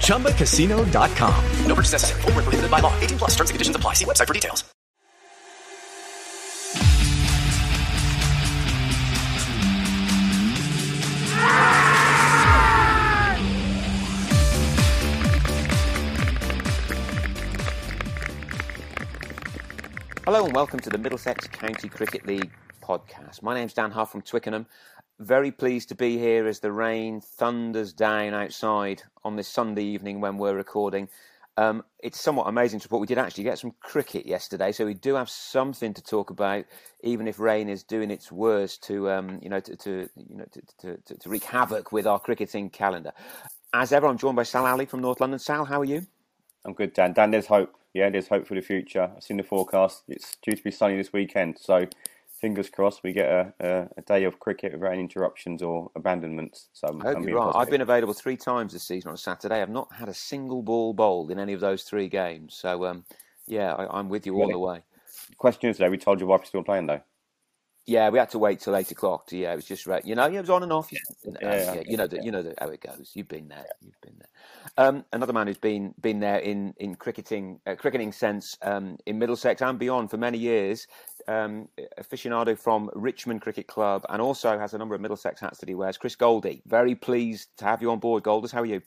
ChumbaCasino.com. No purchase necessary. Full prohibited by law. 18 plus terms and conditions apply. See website for details. Hello and welcome to the Middlesex County Cricket League podcast. My name's Dan Huff from Twickenham. Very pleased to be here as the rain thunders down outside on this Sunday evening when we're recording. Um, it's somewhat amazing to report we did actually get some cricket yesterday, so we do have something to talk about, even if rain is doing its worst to, um, you know, to, to you know, to, to, to, wreak havoc with our cricketing calendar. As ever, I'm joined by Sal Ali from North London. Sal, how are you? I'm good, Dan. Dan, there's hope yeah, there's hope for the future. I've seen the forecast. It's due to be sunny this weekend, so fingers crossed we get a, a, a day of cricket without any interruptions or abandonments. So I'm, I hope I'm you're right. positive. I've been available three times this season on a Saturday. I've not had a single ball bowled in any of those three games. So um, yeah, I, am with you all the way. Question today. We told you why we're still playing though. Yeah, we had to wait till eight o'clock. To, yeah, it was just right. You know, it was on and off. Um, Yeah, yeah, you know, the, you know the, how it goes. You've been there. You've been there. Um, another man who's been been there in in cricketing uh, cricketing sense um, in Middlesex and beyond for many years. Um, aficionado from Richmond Cricket Club and also has a number of Middlesex hats that he wears. Chris Goldie, very pleased to have you on board, Golders. How are you?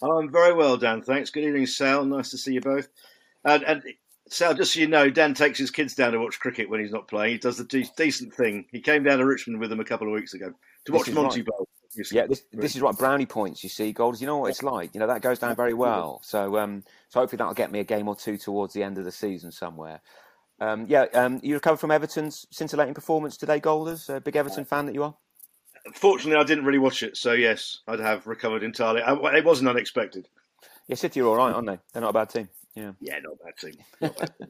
I'm very well, Dan. Thanks. Good evening, Sal. Nice to see you both. And, and Sal, just so you know, Dan takes his kids down to watch cricket when he's not playing. He does the de- decent thing. He came down to Richmond with them a couple of weeks ago to watch Monty right. Bowl. Yeah, this, this is right. Brownie points, you see, Golders. You know what it's like. You know that goes down very well. So, um, so hopefully that'll get me a game or two towards the end of the season somewhere. Um, yeah, um, you recovered from Everton's scintillating performance today, Golders. A big Everton fan that you are. Fortunately, I didn't really watch it, so yes, I'd have recovered entirely. I, it wasn't unexpected. Yeah, City are all right, aren't they? They're not a bad team. Yeah. Yeah, not a bad team. Not a bad team.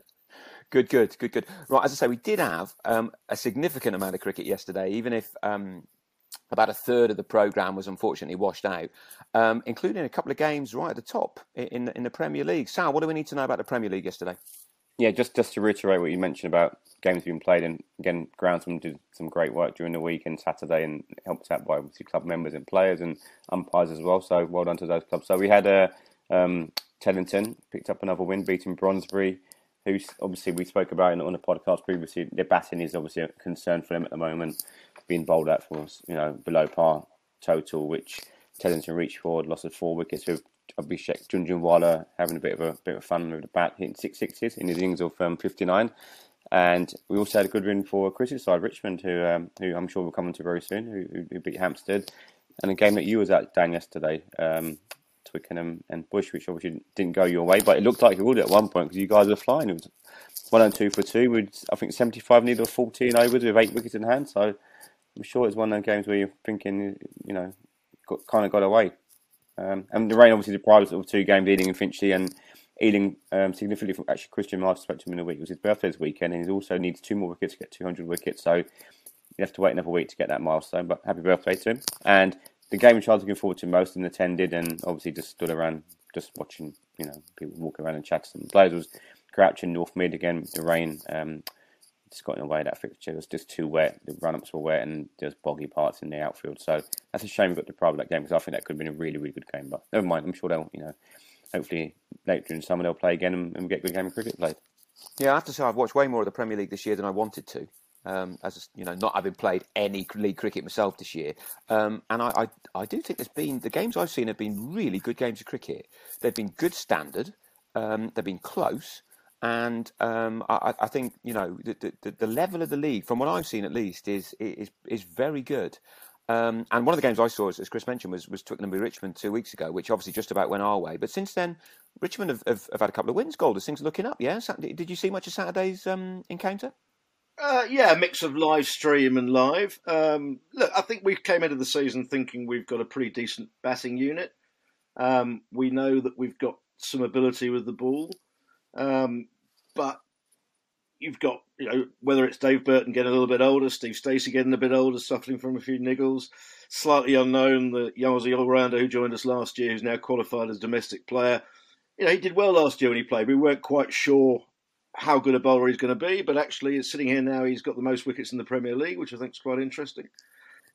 Good, good, good, good. Right, as I say, we did have um, a significant amount of cricket yesterday, even if um, about a third of the programme was unfortunately washed out, um, including a couple of games right at the top in the, in the Premier League. Sal, what do we need to know about the Premier League yesterday? Yeah, just just to reiterate what you mentioned about games being played, and again, Groundsman did some great work during the week and Saturday, and helped out by obviously club members and players and umpires as well. So well done to those clubs. So we had a um, Teddington picked up another win, beating Brondesbury, who's obviously we spoke about on the podcast previously. Their batting is obviously a concern for them at the moment, being bowled out for you know below par total, which Teddington reached forward, lost of four wickets with Abhishek Junjunwala having a bit of a bit of fun with the bat, hitting six sixes in his innings of um, 59. And we also had a good win for Chris's side, Richmond, who um, who I'm sure we'll come into very soon, who, who- who beat Hampstead. And a game that you was at, Dan, yesterday, um, Twickenham and Bush, which obviously didn't go your way, but it looked like it would at one point because you guys were flying. It was one and two for two with, I think, 75 needed 14 overs with eight wickets in hand. So I'm sure it's one of those games where you're thinking, you know, got, kind of got away. Um, and the rain obviously deprived us of two games, Ealing and Finchley, and Ealing um, significantly from actually Christian Marsh spoke to him in a week. It was his birthday this weekend, and he also needs two more wickets to get 200 wickets. So you have to wait another week to get that milestone. But happy birthday to him! And the game which I was looking forward to most and attended, and obviously just stood around just watching, you know, people walk around and chat to some players was Crouch End North Mid again. The rain um, just got in the way of that fixture. It was just too wet. The run ups were wet and there's boggy parts in the outfield. So that's a shame we got deprived of that game because I think that could have been a really, really good game. But never mind. I'm sure they'll, you know, hopefully later in the summer they'll play again and, and get a good game of cricket played. Yeah, I have to say I've watched way more of the Premier League this year than I wanted to. Um, as you know, not having played any league cricket myself this year, um, and I, I, I, do think there's been the games I've seen have been really good games of cricket. They've been good standard, um, they've been close, and um, I, I, think you know the, the, the, level of the league, from what I've seen at least, is is is very good. Um, and one of the games I saw, as, Chris mentioned, was, was Twickenham v Richmond two weeks ago, which obviously just about went our way. But since then, Richmond have, have, have had a couple of wins. Gold, Golders, things are looking up. Yeah, did you see much of Saturday's um, encounter? Uh, yeah, a mix of live stream and live. Um, look, I think we came into the season thinking we've got a pretty decent batting unit. Um, we know that we've got some ability with the ball, um, but you've got you know whether it's Dave Burton getting a little bit older, Steve Stacey getting a bit older, suffering from a few niggles. Slightly unknown, the Aussie all-rounder who joined us last year, who's now qualified as domestic player. You know, he did well last year when he played. We weren't quite sure how good a bowler he's going to be, but actually, he's sitting here now, he's got the most wickets in the Premier League, which I think is quite interesting.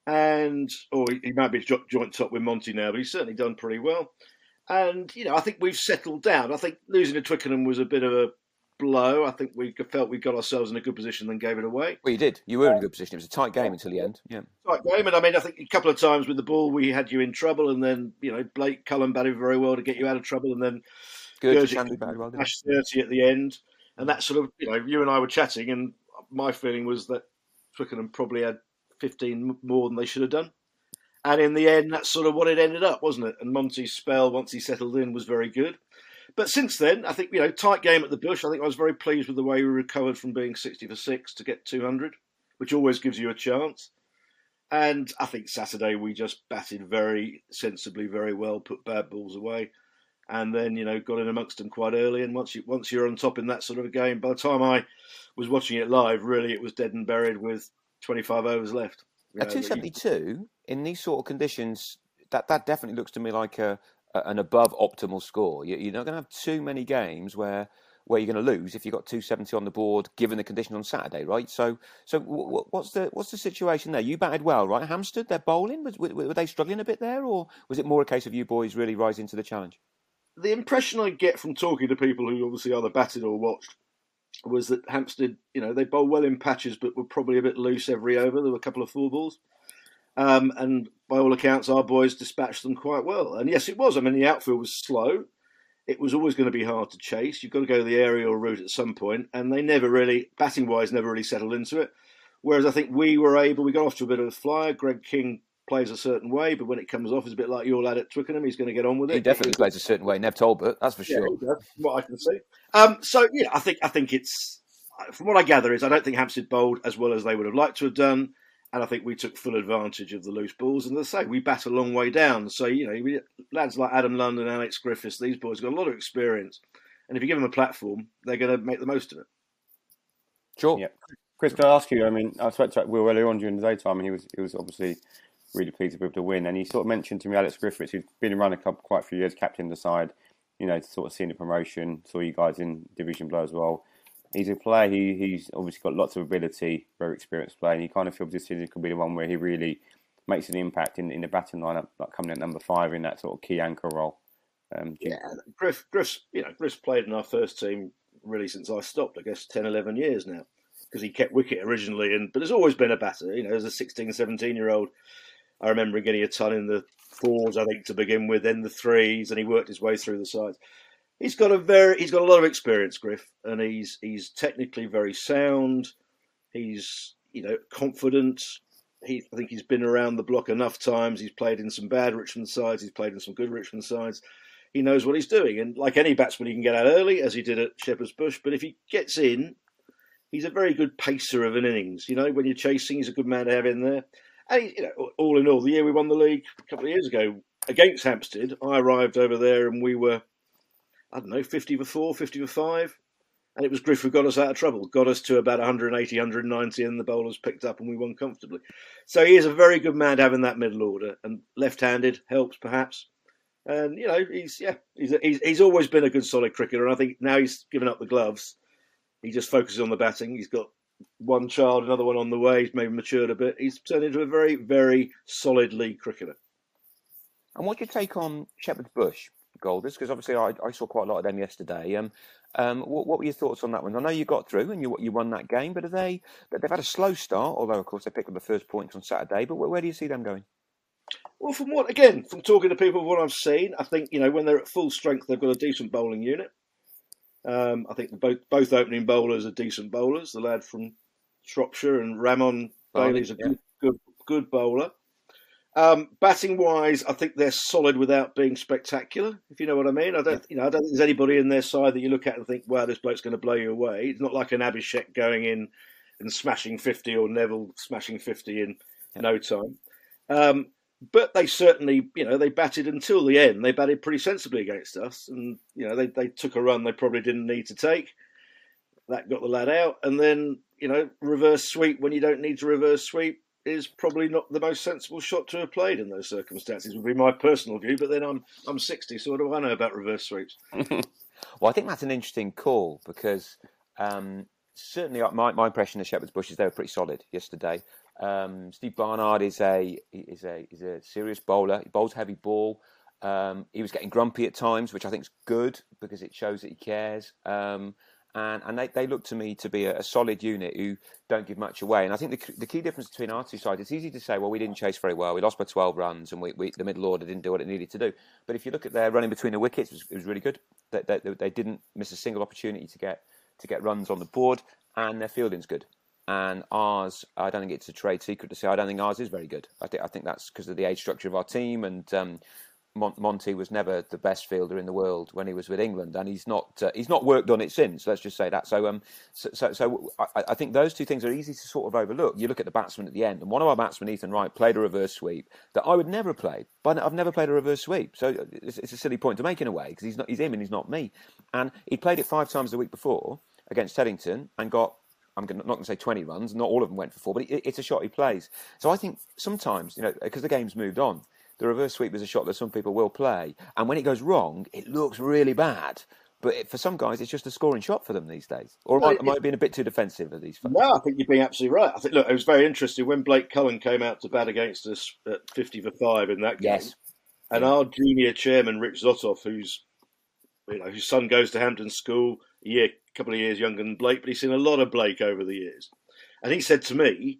And or he, he might be joint top with Monty now, but he's certainly done pretty well. And you know, I think we've settled down. I think losing to Twickenham was a bit of a blow. I think we felt we got ourselves in a good position, then gave it away. Well, you did. You were in a uh, good position. It was a tight game until the end. Yeah, tight game. And I mean, I think a couple of times with the ball, we had you in trouble, and then you know Blake Cullen batted very well to get you out of trouble, and then good Shandy batted well. thirty at the end, and that sort of you know you and I were chatting, and my feeling was that Twickenham probably had fifteen more than they should have done. And in the end, that's sort of what it ended up, wasn't it? And Monty's spell, once he settled in, was very good. But since then, I think, you know, tight game at the Bush. I think I was very pleased with the way we recovered from being 60 for 6 to get 200, which always gives you a chance. And I think Saturday we just batted very sensibly, very well, put bad balls away, and then you know got in amongst them quite early. And once you once you're on top in that sort of a game, by the time I was watching it live, really it was dead and buried with 25 overs left. You At 272 in these sort of conditions, that that definitely looks to me like a an above optimal score. You're not going to have too many games where where you're going to lose if you've got 270 on the board, given the conditions on Saturday, right? So, so what's the what's the situation there? You batted well, right? Hampstead, they're bowling. Was, were they struggling a bit there, or was it more a case of you boys really rising to the challenge? The impression I get from talking to people who obviously either batted or watched was that Hampstead, you know, they bowled well in patches, but were probably a bit loose every over. There were a couple of four balls. Um, and by all accounts, our boys dispatched them quite well. And yes, it was. I mean, the outfield was slow. It was always going to be hard to chase. You've got to go the aerial route at some point, and they never really, batting wise, never really settled into it. Whereas I think we were able, we got off to a bit of a flyer. Greg King plays a certain way, but when it comes off, it's a bit like your lad at Twickenham. He's going to get on with it. He definitely plays a certain way. Nev Talbot, that's for yeah, sure. what I can see. Um, so yeah, I think I think it's from what I gather is I don't think Hampstead bowled as well as they would have liked to have done and I think we took full advantage of the loose balls. And as I say, we bat a long way down. So, you know, we, lads like Adam London, Alex Griffiths, these boys got a lot of experience. And if you give them a platform, they're going to make the most of it. Sure. Yeah. Chris, can I ask you? I mean, I spoke to Will earlier on during the daytime, and he was he was obviously really pleased with the win. And he sort of mentioned to me Alex Griffiths, who's been around a quite a few years, captain the side, you know, sort of seeing the promotion, saw you guys in Division Below as well he's a player. He he's obviously got lots of ability, very experienced player, and he kind of feels this season could be the one where he really makes an impact in, in the batting lineup, like coming at number five in that sort of key anchor role. Um, yeah, Griff, Griff's you know Griff's played in our first team really since I stopped. I guess 10, 11 years now because he kept wicket originally, and but has always been a batter. You know, as a 16, 17 year old, I remember getting a ton in the fours, I think, to begin with, then the threes, and he worked his way through the sides he's got a very he's got a lot of experience, Griff, and he's he's technically very sound. He's you know confident. He I think he's been around the block enough times. He's played in some bad Richmond sides. He's played in some good Richmond sides. He knows what he's doing, and like any batsman, he can get out early, as he did at Shepherd's Bush. But if he gets in, he's a very good pacer of an innings. You know, when you're chasing, he's a good man to have in there. And you know, all in all, the year we won the league a couple of years ago against Hampstead, I arrived over there and we were I don't know, 50 for four, 50 for five. And it was Griff who got us out of trouble, got us to about 180, 190, and the bowlers picked up and we won comfortably. So he is a very good man to have in that middle order. And left handed helps perhaps. And you know, he's yeah, he's, he's he's always been a good solid cricketer. And I think now he's given up the gloves. He just focuses on the batting. He's got one child, another one on the way. He's maybe matured a bit. He's turned into a very, very solid league cricketer. And what's your take on Shepherd's Bush Golders? Because obviously I, I, saw quite a lot of them yesterday. Um, um, what, what, were your thoughts on that one? I know you got through and you you won that game, but are they? They've had a slow start, although of course they picked up the first points on Saturday. But where, where do you see them going? Well, from what again, from talking to people, what I've seen, I think you know when they're at full strength, they've got a decent bowling unit. Um, I think both both opening bowlers are decent bowlers. The lad from Shropshire and Ramon Bailey's a yeah. good, good, good bowler. Um, batting wise, I think they're solid without being spectacular. If you know what I mean, I don't, you know, I don't think there's anybody in their side that you look at and think, "Wow, this bloke's going to blow you away." It's not like an Abhishek going in and smashing fifty or Neville smashing fifty in yeah. no time. Um, but they certainly, you know, they batted until the end. They batted pretty sensibly against us, and you know, they they took a run they probably didn't need to take. That got the lad out, and then you know, reverse sweep when you don't need to reverse sweep is probably not the most sensible shot to have played in those circumstances. Would be my personal view, but then I'm I'm 60, so what do I know about reverse sweeps? well, I think that's an interesting call because um, certainly uh, my, my impression of Shepherd's Bush is they were pretty solid yesterday. Um, Steve Barnard is a is a is a serious bowler. He bowls heavy ball. Um, he was getting grumpy at times, which I think is good because it shows that he cares. Um, and and they, they look to me to be a, a, solid unit who don't give much away. And I think the, the key difference between our two sides, it's easy to say, well, we didn't chase very well. We lost by 12 runs and we, we the middle order didn't do what it needed to do. But if you look at their running between the wickets, it was, it was really good. They, they, they, didn't miss a single opportunity to get to get runs on the board, and their fielding's good. And ours, I don't think it's a trade secret to say, I don't think ours is very good. I think I think that's because of the age structure of our team and. Um, Monty was never the best fielder in the world when he was with England, and he's not uh, he's not worked on it since. Let's just say that. So um, so so, so I, I, think those two things are easy to sort of overlook. You look at the batsman at the end, and one of our batsmen, Ethan Wright, played a reverse sweep that I would never play. But I've never played a reverse sweep, so it's, it's a silly point to make in a way because he's not he's him and he's not me. And he played it five times the week before against Teddington and got I'm not going to say 20 runs. Not all of them went for four, but it's a shot he plays. So I think sometimes, you know, because the game's moved on, the reverse sweep is a shot that some people will play, and when it goes wrong, it looks really bad. But it, for some guys, it's just a scoring shot for them these days. Or am, I, am I being a bit too defensive of these? No, I think you're being absolutely right. I think look, it was very interesting when Blake Cullen came out to bat against us at 50 for five in that game. Yes. And yeah. our junior chairman, Rich Zotoff, who's you know, whose son goes to Hampton School, year, a couple of years younger than Blake, but he's seen a lot of Blake over the years. And he said to me,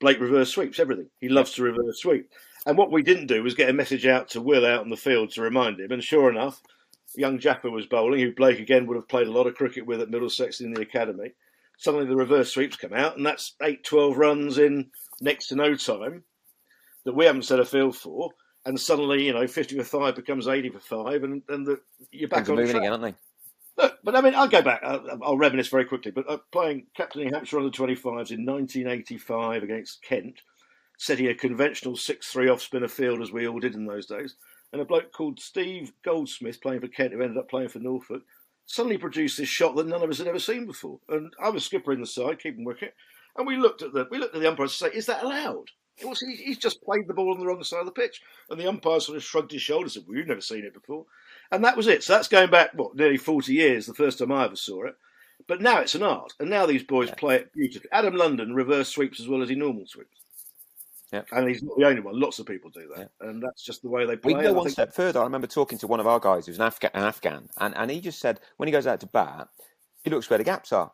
Blake reverse sweeps everything. He loves to reverse sweep. And what we didn't do was get a message out to Will out on the field to remind him. And sure enough, young Japper was bowling, who Blake again would have played a lot of cricket with at Middlesex in the academy. Suddenly the reverse sweeps come out, and that's 8 12 runs in next to no time that we haven't set a field for. And suddenly, you know, 50 for 5 becomes 80 for 5, and, and the, you're back on moving track. again, aren't they? Look, but I mean, I'll go back. I'll, I'll reminisce very quickly. But uh, playing captaining Hampshire under 25s in 1985 against Kent, setting a conventional 6 3 off spinner field as we all did in those days. And a bloke called Steve Goldsmith, playing for Kent, who ended up playing for Norfolk, suddenly produced this shot that none of us had ever seen before. And I was skipper in the side, keeping wicket, and we looked at the we looked at the umpire to say, "Is that allowed?" He's just played the ball on the wrong side of the pitch, and the umpire sort of shrugged his shoulders and said, "We've never seen it before," and that was it. So that's going back what nearly forty years. The first time I ever saw it, but now it's an art, and now these boys play it beautifully. Adam London reverse sweeps as well as he normal sweeps. Yeah. And he's not the only one. Lots of people do that. Yeah. And that's just the way they play. We go one think... step further. I remember talking to one of our guys who's an Afghan, an Afghan and, and he just said when he goes out to bat, he looks where the gaps are.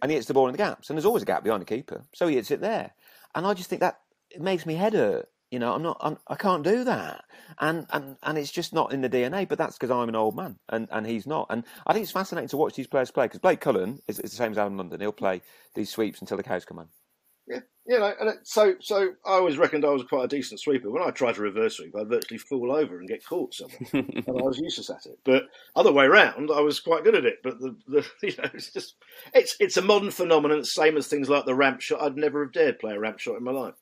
and he hits the ball in the gaps. And there's always a gap behind the keeper. So he hits it there. And I just think that it makes me head hurt. You know, I'm not, I'm, I can't do that, and and and it's just not in the DNA. But that's because I'm an old man, and, and he's not. And I think it's fascinating to watch these players play because Blake Cullen is, is the same as Alan London. He'll play these sweeps until the cows come home. Yeah, you know, and it, so so I always reckoned I was quite a decent sweeper. When I tried to reverse sweep, I'd virtually fall over and get caught somewhere, and I was useless at it. But other way round, I was quite good at it. But the, the you know, it's just it's it's a modern phenomenon, same as things like the ramp shot. I'd never have dared play a ramp shot in my life.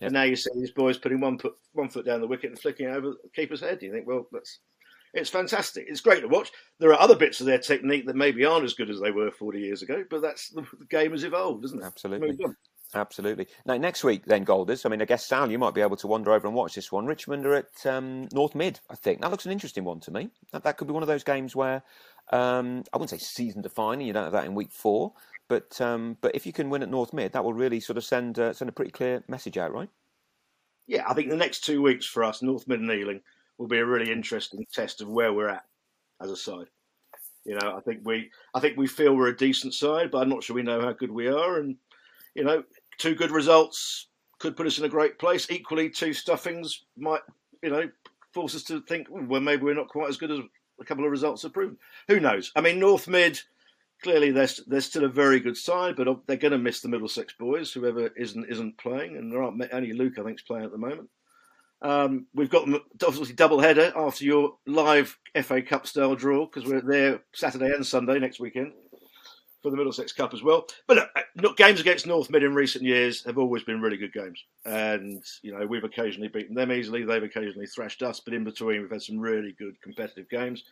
Yep. And now you see these boys putting one foot one foot down the wicket and flicking it over the keeper's head. Do you think, well, that's it's fantastic. It's great to watch. There are other bits of their technique that maybe aren't as good as they were 40 years ago, but that's the, the game has evolved, isn't it? Absolutely. Absolutely. Now, next week, then, Golders. I mean, I guess, Sal, you might be able to wander over and watch this one. Richmond are at um, North Mid, I think. That looks an interesting one to me. That, that could be one of those games where, um, I wouldn't say season defining, you don't have that in week four, but um, but if you can win at North Mid, that will really sort of send, uh, send a pretty clear message out, right? Yeah, I think the next two weeks for us, North Mid and Ealing, will be a really interesting test of where we're at as a side. You know, I think we, I think we feel we're a decent side, but I'm not sure we know how good we are. And you know, two good results could put us in a great place. Equally, two stuffings might, you know, force us to think, well, maybe we're not quite as good as a couple of results have proven. Who knows? I mean, North Mid, clearly they're, they're still a very good side, but they're going to miss the Middlesex boys, whoever isn't isn't playing, and there aren't only Luke I think is playing at the moment. Um, we've got obviously double header after your live FA Cup style draw because we're there Saturday and Sunday next weekend for the Middlesex Cup as well. But look, games against North Mid in recent years have always been really good games, and you know we've occasionally beaten them easily. They've occasionally thrashed us, but in between we've had some really good competitive games.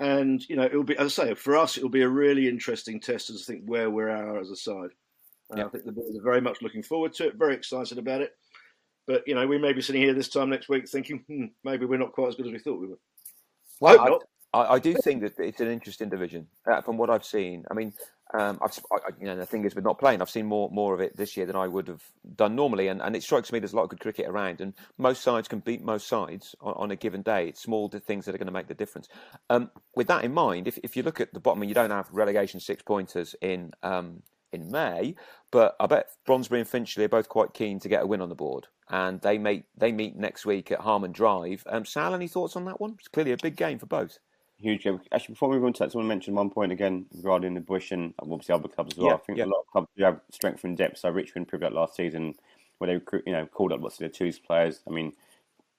And you know it'll be, as I say, for us it'll be a really interesting test as I think where we are at as a side. Yeah. I think the boys are very much looking forward to it, very excited about it. But you know we may be sitting here this time next week thinking hmm, maybe we're not quite as good as we thought we were. Well, I, I, do think that it's an interesting division uh, from what I've seen. I mean, um, I've, I, you know, the thing is, with not playing, I've seen more more of it this year than I would have done normally, and, and it strikes me there's a lot of good cricket around, and most sides can beat most sides on, on a given day. It's small things that are going to make the difference. Um, with that in mind, if, if you look at the bottom, you don't have relegation six pointers in um, in May, but I bet Brondesbury and Finchley are both quite keen to get a win on the board, and they meet they meet next week at Harmon Drive. Um, Sal, any thoughts on that one? It's clearly a big game for both huge game. Actually, before we move on to that, I want to mention one point again regarding the Bush and obviously other clubs as well. Yeah, I think yeah. a lot of clubs do have strength and depth. So Richmond proved that last season where they you know called up lots of their twos players. I mean,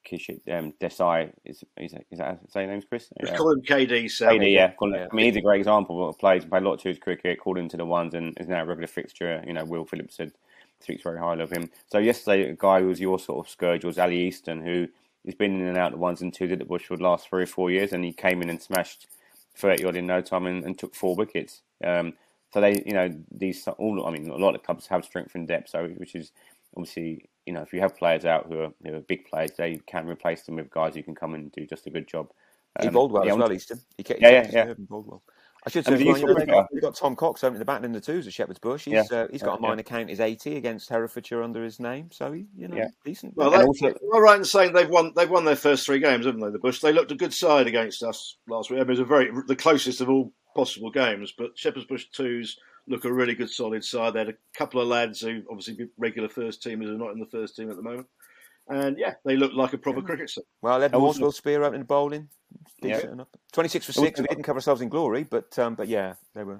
Kish, um, Desai is is that, is that his name's Chris? Yeah. Call him KD. KD, yeah. yeah. I mean, he's a great example of players played a lot of twos cricket, called into the ones, and is now a regular fixture. You know, Will Phillips said speaks very highly of him. So yesterday, a guy who was your sort of scourge was Ali Easton, who he's been in and out the ones and twos at the Bush for the last three or four years, and he came in and smashed 30 odd in no time and, and took four wickets. Um, so they, you know, these all. I mean, a lot of clubs have strength and depth, so which is obviously, you know, if you have players out who are, who are big players, they can replace them with guys who can come and do just a good job. Um, he bowled well yeah, as well, Easton. He kept, he yeah, yeah, yeah. well. I should say, well, you know, got, got Tom Cox opening the batting in the twos at Shepherd's Bush. He's, yeah. uh, he's got a minor yeah. count, his 80 against Herefordshire under his name, so he, you know, yeah. decent. Well, they, also, well, right in saying they've won they've won their first three games, haven't they? The Bush. They looked a good side against us last week. I mean, it was a very the closest of all possible games, but Shepherd's Bush twos look a really good solid side. They had a couple of lads who obviously regular first teamers are not in the first team at the moment. And yeah, they look like a proper yeah. cricket side. Well, Ed Morseville Spear opening the bowling. Decent yeah. enough. 26 for 6. We didn't cover ourselves in glory, but um, but yeah, they were.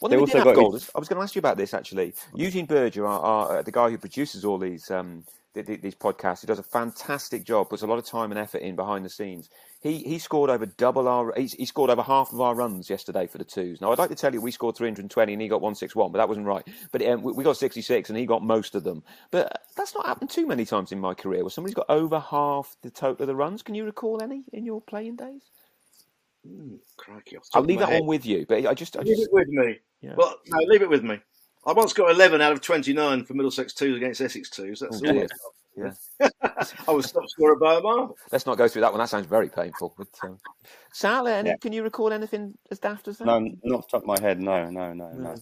Well, they also got goals. I was going to ask you about this actually. Eugene Berger, our, our, uh, the guy who produces all these um, these podcasts, he does a fantastic job. Puts a lot of time and effort in behind the scenes. He he scored over double our he, he scored over half of our runs yesterday for the twos. Now I'd like to tell you we scored 320 and he got 161, but that wasn't right. But um, we, we, got 66 and he got most of them. But that's not happened too many times in my career where somebody's got over half the total of the runs. Can you recall any in your playing days? Mm, crikey, I'll leave that head. one with you, but I just I leave it with me. Yeah. Well, no, leave it with me. I once got 11 out of 29 for Middlesex twos against Essex twos. That's oh, all. Yeah. I was top scorer by a mile. Let's not go through that one. That sounds very painful. But, um, Sal, any, yeah. can you recall anything as daft as that? No, not off top of my head. No, no, no, no.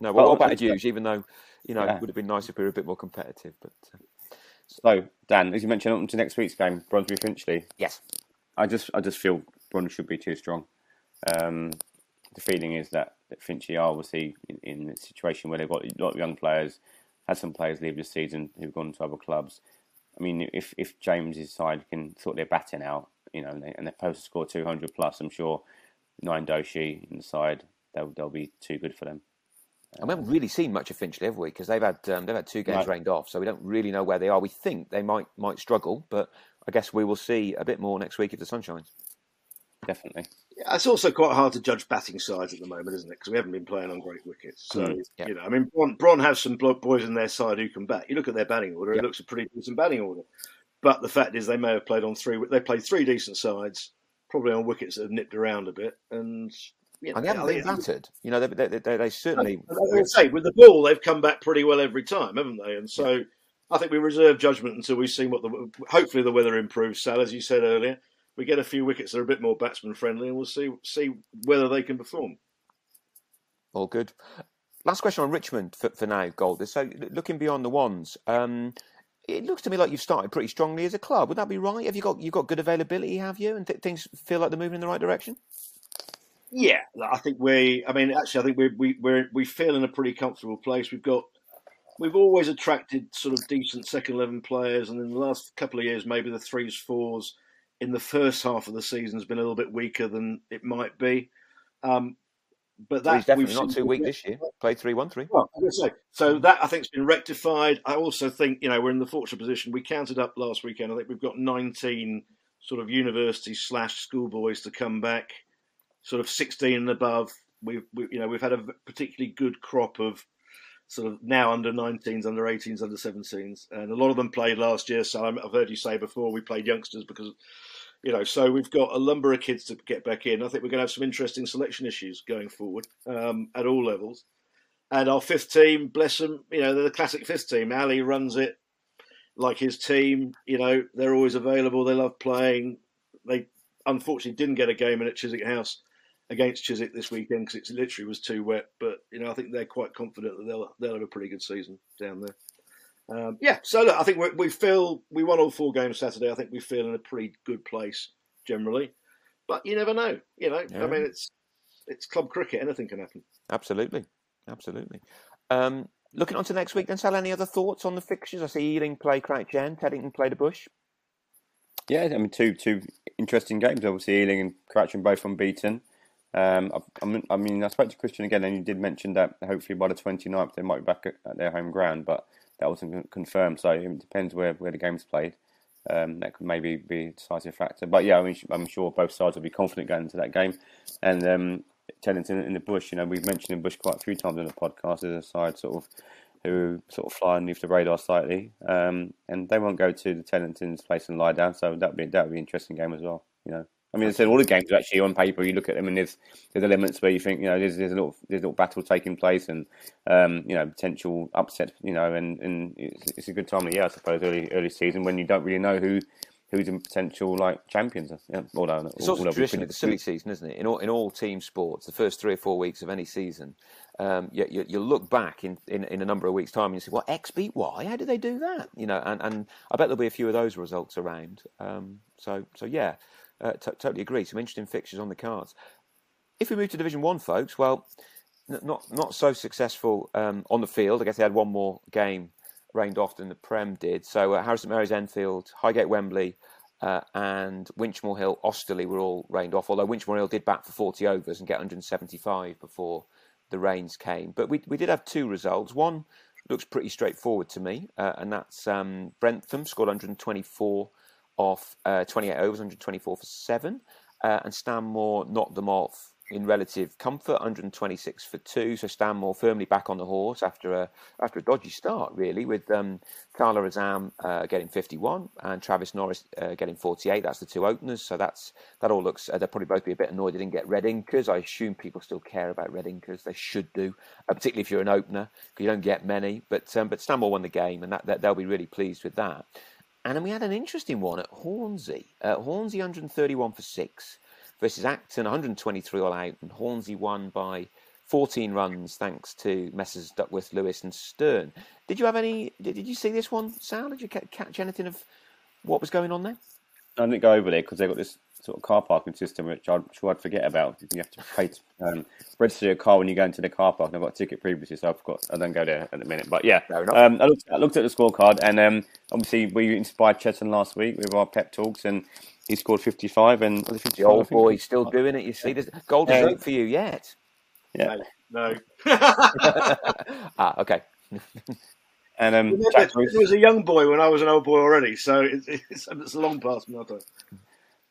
No, well, what about Hughes? Even though you know, yeah. it would have been nice if we were a bit more competitive. But uh... so, Dan, as you mentioned, up to next week's game, Brondesbury Finchley. Yes, I just, I just feel Brondesbury should be too strong. Um, the feeling is that, that Finchley are obviously in, in a situation where they've got a lot of young players, had some players leave this season who've gone to other clubs. I mean, if if James's side can sort their batting out, you know, and, they, and they're supposed to score 200 plus, I'm sure Nayan Doshi in the side, they'll, they'll be too good for them. And we haven't really seen much of Finchley, have we? Because they've had um, they've had two games rained off, so we don't really know where they are. We think they might might struggle, but I guess we will see a bit more next week if the sun shines. Definitely. Yeah, it's also quite hard to judge batting sides at the moment, isn't it? Because we haven't been playing on great wickets. So mm, yeah. you know, I mean, Bron, Bron has some boys in their side who can bat. You look at their batting order; it looks a pretty decent batting order. But the fact is, they may have played on three. They played three decent sides, probably on wickets that have nipped around a bit, and you know, And they haven't been battered. You know, they, they, they, they certainly. I say, with the ball, they've come back pretty well every time, haven't they? And so I think we reserve judgment until we've seen what the. Hopefully, the weather improves. Sal, as you said earlier, we get a few wickets that are a bit more batsman friendly, and we'll see see whether they can perform. All good. Last question on Richmond for, for now, Golder. So, looking beyond the ones, um, it looks to me like you've started pretty strongly as a club. Would that be right? Have you got you've got good availability? Have you? And th- things feel like they're moving in the right direction. Yeah, I think we. I mean, actually, I think we we we're, we feel in a pretty comfortable place. We've got. We've always attracted sort of decent second eleven players, and in the last couple of years, maybe the threes, fours in the first half of the season has been a little bit weaker than it might be. Um, but So that we've definitely not too weak this year. Played three one three. Well, I was gonna say, so that I think has been rectified. I also think you know we're in the fortunate position. We counted up last weekend. I think we've got 19 sort of university slash schoolboys to come back, sort of 16 and above. We've we, you know we've had a particularly good crop of sort of now under 19s, under 18s, under 17s, and a lot of them played last year. So I've heard you say before we played youngsters because. You know, so we've got a number of kids to get back in. I think we're going to have some interesting selection issues going forward um, at all levels. And our fifth team, bless them, you know, they're the classic fifth team. Ali runs it like his team. You know, they're always available. They love playing. They unfortunately didn't get a game in at Chiswick House against Chiswick this weekend because it literally was too wet. But you know, I think they're quite confident that they'll they'll have a pretty good season down there. Um, yeah, so look, I think we we feel we won all four games Saturday. I think we feel in a pretty good place generally, but you never know. You know, Yeah. I mean, it's it's club cricket. Anything can happen. Absolutely, absolutely. Um, looking on to next week, then, Sal. Any other thoughts on the fixtures? I see Ealing play Crouch End, Teddington play the Bush. Yeah, I mean, two two interesting games. Obviously, Ealing and Crouch End both unbeaten. Um, I, I mean- I mean, I spoke to Christian again, and you did mention that hopefully by the 29th they might be back at, at their home ground, but that wasn't confirmed. So it depends where, where the game's played. Um, that could maybe be a decisive factor. But yeah, I mean, I'm sure both sides will be confident going into that game. And um, Teddington in the Bush, you know, we've mentioned in Bush quite a few times in the podcast as a side sort of who sort of fly underneath the radar slightly. Um, and they won't go to the Teddington's place and lie down. So that'd be that'd be an interesting game as well. You know, I mean, I said all the games are actually on paper. You look at them and there's there's elements where you think you know there's there's a little there's a little battle taking place and um, you know potential upset. You know, and and it's, it's a good time of year, I suppose, early early season when you don't really know who. Who's in potential like champions? Yeah, although It's also although we traditionally couldn't- the silly season, isn't it? In all in all team sports, the first three or four weeks of any season, um, you, you, you look back in, in, in a number of weeks' time and you say, "Well, X beat Y. How did they do that?" You know, and, and I bet there'll be a few of those results around. Um, so so yeah, uh, t- totally agree. Some interesting fixtures on the cards. If we move to Division One, folks, well, n- not not so successful um, on the field. I guess they had one more game rained off than the Prem did. So uh, Harrow St Mary's Enfield, Highgate Wembley, uh, and Winchmore Hill, Osterley were all rained off. Although Winchmore Hill did bat for 40 overs and get 175 before the rains came. But we we did have two results. One looks pretty straightforward to me, uh, and that's um, Brentham scored 124 off uh, 28 overs, 124 for seven, uh, and Stanmore knocked them off in relative comfort, 126 for two. So Stanmore firmly back on the horse after a after a dodgy start, really, with um, Carla Azam uh, getting 51 and Travis Norris uh, getting 48. That's the two openers. So that's that all looks. Uh, they'll probably both be a bit annoyed they didn't get red inkers. I assume people still care about red inkers. They should do, uh, particularly if you're an opener, because you don't get many. But um, but Stanmore won the game, and that, that they'll be really pleased with that. And then we had an interesting one at Hornsey. Uh, Hornsey 131 for six versus Acton 123 all out, and Hornsey won by 14 runs thanks to Messrs Duckworth, Lewis, and Stern. Did you have any? Did, did you see this one, Sal? Did you ca- catch anything of what was going on there? I didn't go over there because they've got this sort of car parking system, which I'm sure I'd forget about. You have to pay to um, register your car when you go into the car park. And I've got a ticket previously, so I forgot. I don't go there at the minute. But yeah, um, I, looked, I looked at the scorecard, and um, obviously we inspired Chetan last week with our pep talks, and he scored 55. And was it 55? The old boy 55. still doing it. You see, there's gold Um, is for you yet. Yeah. No. ah, okay. And um, Remember, Jack it Bruce, was a young boy when I was an old boy already, so it's, it's, it's long past my time.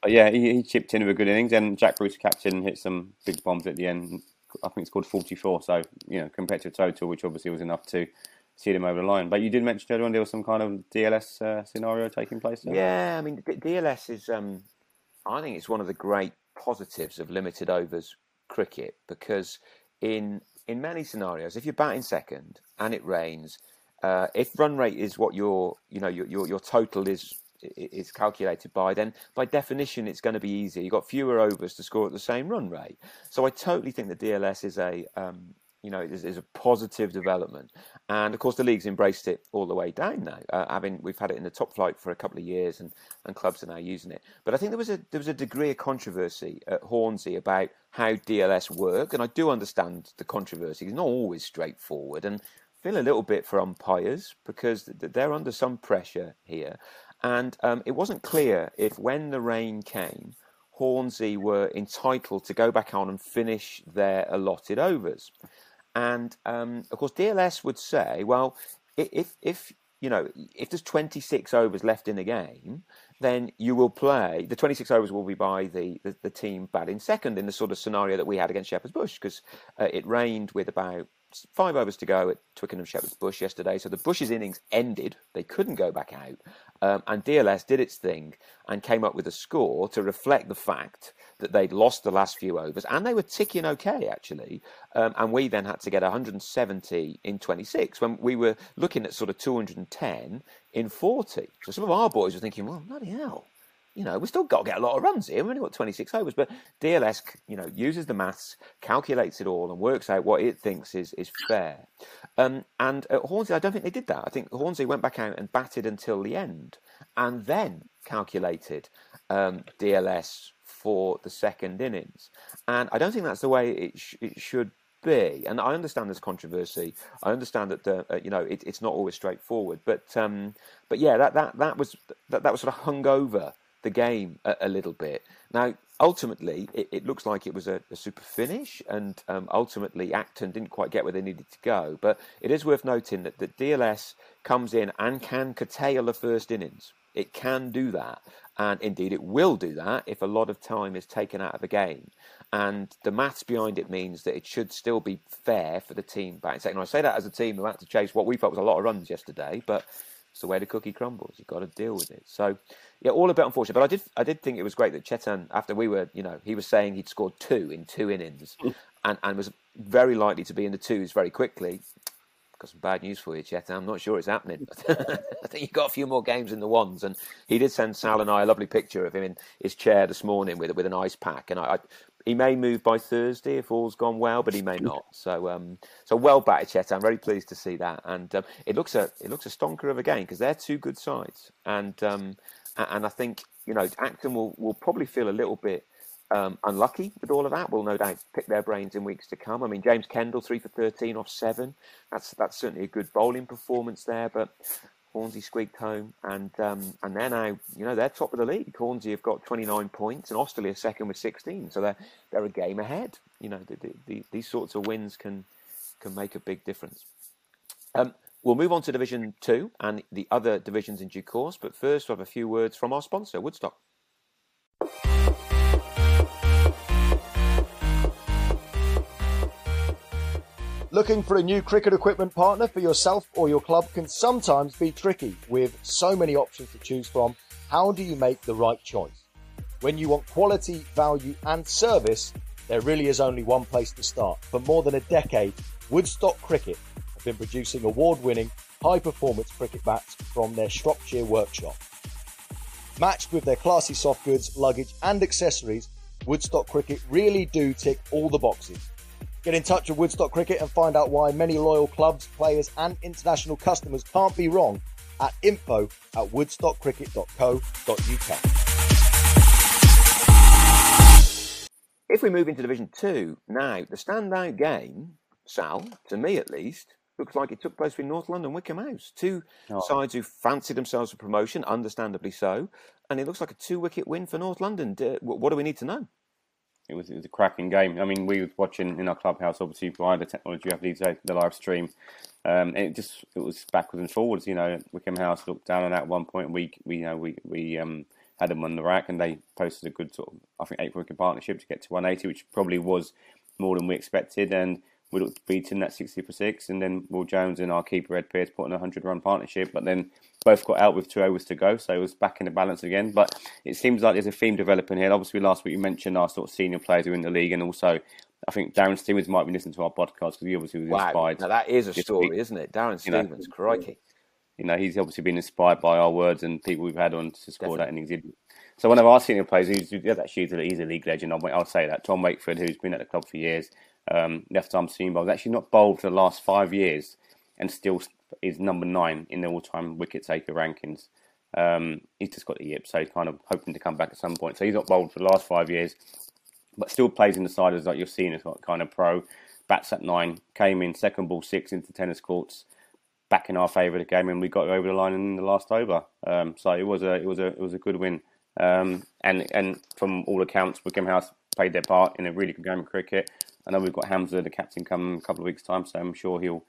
But yeah, he, he chipped in with a good innings, and Jack Bruce, captain, hit some big bombs at the end. I think he scored 44, so you know, compared to total, which obviously was enough to see them over the line. But you did mention earlier on there was some kind of DLS uh, scenario taking place. There. Yeah, I mean, DLS is. Um, I think it's one of the great positives of limited overs cricket because in in many scenarios, if you're batting second and it rains, uh, if run rate is what your you know your your, your total is is calculated by, then by definition it's going to be easier. You've got fewer overs to score at the same run rate. So I totally think that DLS is a um, you know, is, is, a positive development. And of course, the league's embraced it all the way down now. Uh, having we've had it in the top flight for a couple of years, and, and clubs are now using it. But I think there was a there was a degree of controversy at Hornsey about how DLS work, and I do understand the controversy. It's not always straightforward, and feel a little bit for umpires because they're under some pressure here. And um, it wasn't clear if when the rain came, Hornsey were entitled to go back on and finish their allotted overs. And um, of course, DLS would say, well, if if you know if there's 26 overs left in the game, then you will play. The 26 overs will be by the, the, the team batting second in the sort of scenario that we had against Shepherd's Bush because uh, it rained with about five overs to go at Twickenham Shepherd's Bush yesterday. So the Bush's innings ended. They couldn't go back out. Um, and DLS did its thing and came up with a score to reflect the fact that they'd lost the last few overs and they were ticking okay, actually. Um, and we then had to get 170 in 26 when we were looking at sort of 210 in 40. So some of our boys were thinking, well, bloody hell you know, we still got to get a lot of runs here. We've only got 26 overs, but DLS, you know, uses the maths, calculates it all, and works out what it thinks is is fair. Um, and at Hornsey, I don't think they did that. I think Hornsey went back out and batted until the end, and then calculated um, DLS for the second innings. And I don't think that's the way it, sh- it should be. And I understand there's controversy. I understand that the, uh, you know it, it's not always straightforward. But um, but yeah, that that that was that, that was sort of hung over the game a, a little bit. Now, ultimately, it, it, looks like it was a, a super finish, and um, ultimately, Acton didn't quite get where they needed to go. But it is worth noting that the DLS comes in and can curtail the first innings. It can do that, and indeed, it will do that if a lot of time is taken out of a game. And the maths behind it means that it should still be fair for the team batting second. I say that as a team who had to chase what we felt was a lot of runs yesterday, but it's the way the cookie crumbles. You've got to deal with it. So, yeah, all a bit unfortunate. But I did, I did think it was great that Chetan, after we were, you know, he was saying he'd scored two in two innings, mm. and, and was very likely to be in the twos very quickly. Got some bad news for you, Chetan. I'm not sure it's happening. I think you've got a few more games in the ones. And he did send Sal and I a lovely picture of him in his chair this morning with with an ice pack. And I, I he may move by Thursday if all's gone well, but he may not. So, um, so well batted, Chet. I'm very pleased to see that, and um, it looks a it looks a stonker of a game because they're two good sides, and um, and I think you know Acton will will probably feel a little bit um, unlucky with all of that. We'll no doubt pick their brains in weeks to come. I mean, James Kendall three for thirteen off seven. That's that's certainly a good bowling performance there, but Hornsey squeaked home, and um, and they're now you know they're top of the league. Hornsey have got 29 points, and Osterley Australia second with 16, so they're they're a game ahead. You know the, the, the, these sorts of wins can can make a big difference. Um, we'll move on to Division Two and the other divisions in due course, but first we have a few words from our sponsor, Woodstock. Looking for a new cricket equipment partner for yourself or your club can sometimes be tricky with so many options to choose from. How do you make the right choice? When you want quality, value, and service, there really is only one place to start. For more than a decade, Woodstock Cricket have been producing award winning, high performance cricket bats from their Shropshire workshop. Matched with their classy soft goods, luggage, and accessories, Woodstock Cricket really do tick all the boxes Get in touch with Woodstock Cricket and find out why many loyal clubs, players, and international customers can't be wrong at info at woodstockcricket.co.uk. If we move into Division 2, now the standout game, Sal, to me at least, looks like it took place between North London and Wycombe House. Two oh. sides who fancied themselves for promotion, understandably so, and it looks like a two wicket win for North London. What do we need to know? It was it was a cracking game. I mean, we were watching in our clubhouse, obviously via the technology we have these days, the live stream. Um, it just it was backwards and forwards. You know, Wycombe House looked down and at one point. We we you know we we um, had them on the rack, and they posted a good sort of I think eight wicket partnership to get to 180, which probably was more than we expected. And we looked beaten that 60 for six, and then Will Jones and our keeper Ed Pearce put in a 100 run partnership, but then both got out with two overs to go, so it was back in the balance again. But it seems like there's a theme developing here. Obviously, last week you mentioned our sort of senior players who are in the league, and also I think Darren Stevens might be listening to our podcast because he obviously was Wow, inspired. now that is a story, week. isn't it? Darren You know, Stevens, crikey. You know, he's obviously been inspired by our words and people we've had on to score that innings. So one of our senior players, who's yeah, actually he's a, he's a league legend. I'll, I'll say that. Tom Wakeford, who's been at the club for years, um, left arm seam bowler, actually not bowled for the last five years, and still is number nine in the all-time wicket taker rankings. Um, he's just got the yip, so he's kind of hoping to come back at some point. So he's not bowled for the last five years, but still plays in the side as like you're seeing as like kind of pro. Bats at nine, came in second ball six into tennis courts, back in our favour the game, and we got over the line in the last over. Um, so it was a it was a it was a good win. Um, and and from all accounts, Wycombe House played their part in a really good game of cricket. I know we've got Hamza, the captain, coming a couple of weeks' time, so I'm sure he'll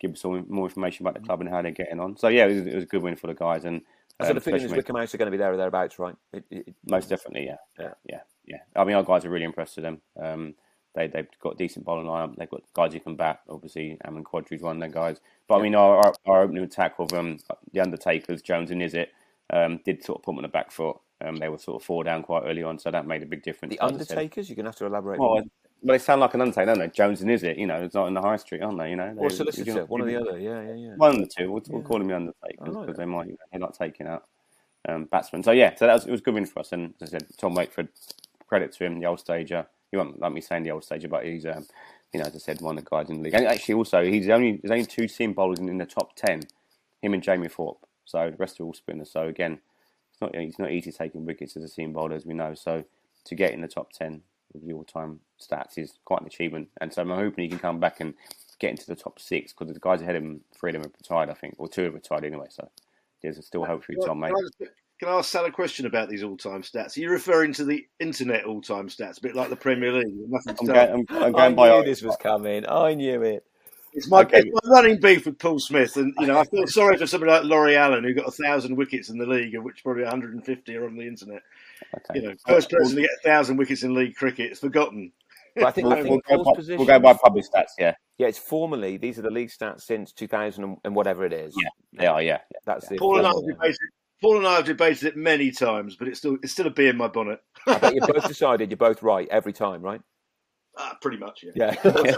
give us all more information about the club and how they're getting on. So yeah, it was, it was a good win for the guys. And So um, the feeling is Wycombe House are going to be there or thereabouts, right? It, it, most definitely, yeah, Yeah. yeah, yeah. I mean, our guys are really impressed with them. Um, they they've got decent bowling lineup. They've got guys who can bat. Obviously, Amin Quadri's one of their guys. But I mean, our, our, our opening attack of um, the Undertakers, Jones and Izzet, um, did sort of put them on the back foot. Um, they were sort of four down quite early on, so that made a big difference. the As I said- Undertakers, you're going to have to elaborate. Well, well, they sound like an Undertaker, don't they? Jones and Izzet, you know, it's not in the high street, aren't they? You know, Or solicitor, you know, one or the other. Yeah, yeah, yeah. one of the two. We'll, we'll call them the Undertakers because they might they like taking out um, batsmen. So yeah, so that was it was good win for us. And as I said, Tom Wakeford, credit to him, the old stager. He won't like me saying the old stager, but he's um, you know as I said, one of the guys in the league. And actually, also he's only there's only two seam bowlers in, in the top ten, him and Jamie Thorpe. So the rest are all spinners. So again, it's not it's not easy taking wickets as a seam bowler, as we know. So to get in the top ten of the all-time stats is quite an achievement. And so I'm hoping he can come back and get into the top six because the guys ahead of him, three of them have retired, I think, or two have retired anyway. So there's still hope for you, Tom, mate. Can I, just- can I ask Sal a question about these all-time stats? Are you referring to the internet all-time stats, a bit like the Premier League? Nothing to I'm going, I'm, I'm I by. knew this was coming. I knew it. It's my, Okay. it's my running beef with Paul Smith, and you know I feel sorry for somebody like Laurie Allen who got a thousand wickets in the league, of which probably 150 are on the internet. Okay. You know, first person to get a thousand wickets in league cricket is forgotten. But I think, We'll, think we'll, go by, position. we'll go by public stats, yeah. Yeah, it's formally these are the league stats since 2000 and- and whatever it is. Yeah, they are, yeah. yeah. That's it. Paul and I have debated. Paul and I have debated it many times, but it's still it's still a bee in my bonnet. I bet you both decided you're both right every time, right? Ah, pretty much, yeah. Yeah.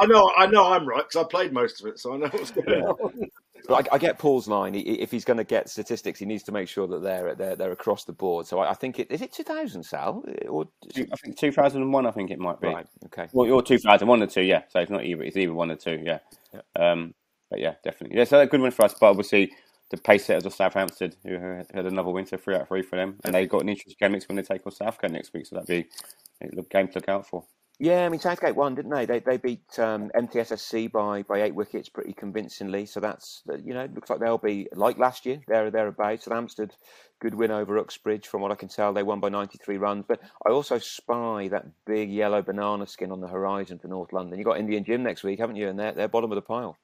I know, I know, I'm right because I played most of it, so I know what's going on. I, I get Paul's line. He, if he's going to get statistics, he needs to make sure that they're they're, they're across the board. So I, I think it is it 2000 Sal or I think 2001, I think it might be. right? Okay. Well, you're 2001 or two, yeah. So it's not either. It's either one or two, yeah. Um, but yeah, definitely. Yeah, so a good one for us. But obviously, the pace setters of Southampton, who had had another win, so three out of three for them, and they've got an interesting game next when they take on Southgate next week. So that'd be a game to look out for. Yeah, I mean Southgate won, didn't they? They they beat um, MTSSC by by eight wickets pretty convincingly. So that's you know looks like they'll be like last year. They're thereabouts. And Hampstead, good win over Uxbridge. From what I can tell, they won by ninety three runs. But I also spy that big yellow banana skin on the horizon for North London. You got Indian Gym next week, haven't you? And they're they're bottom of the pile.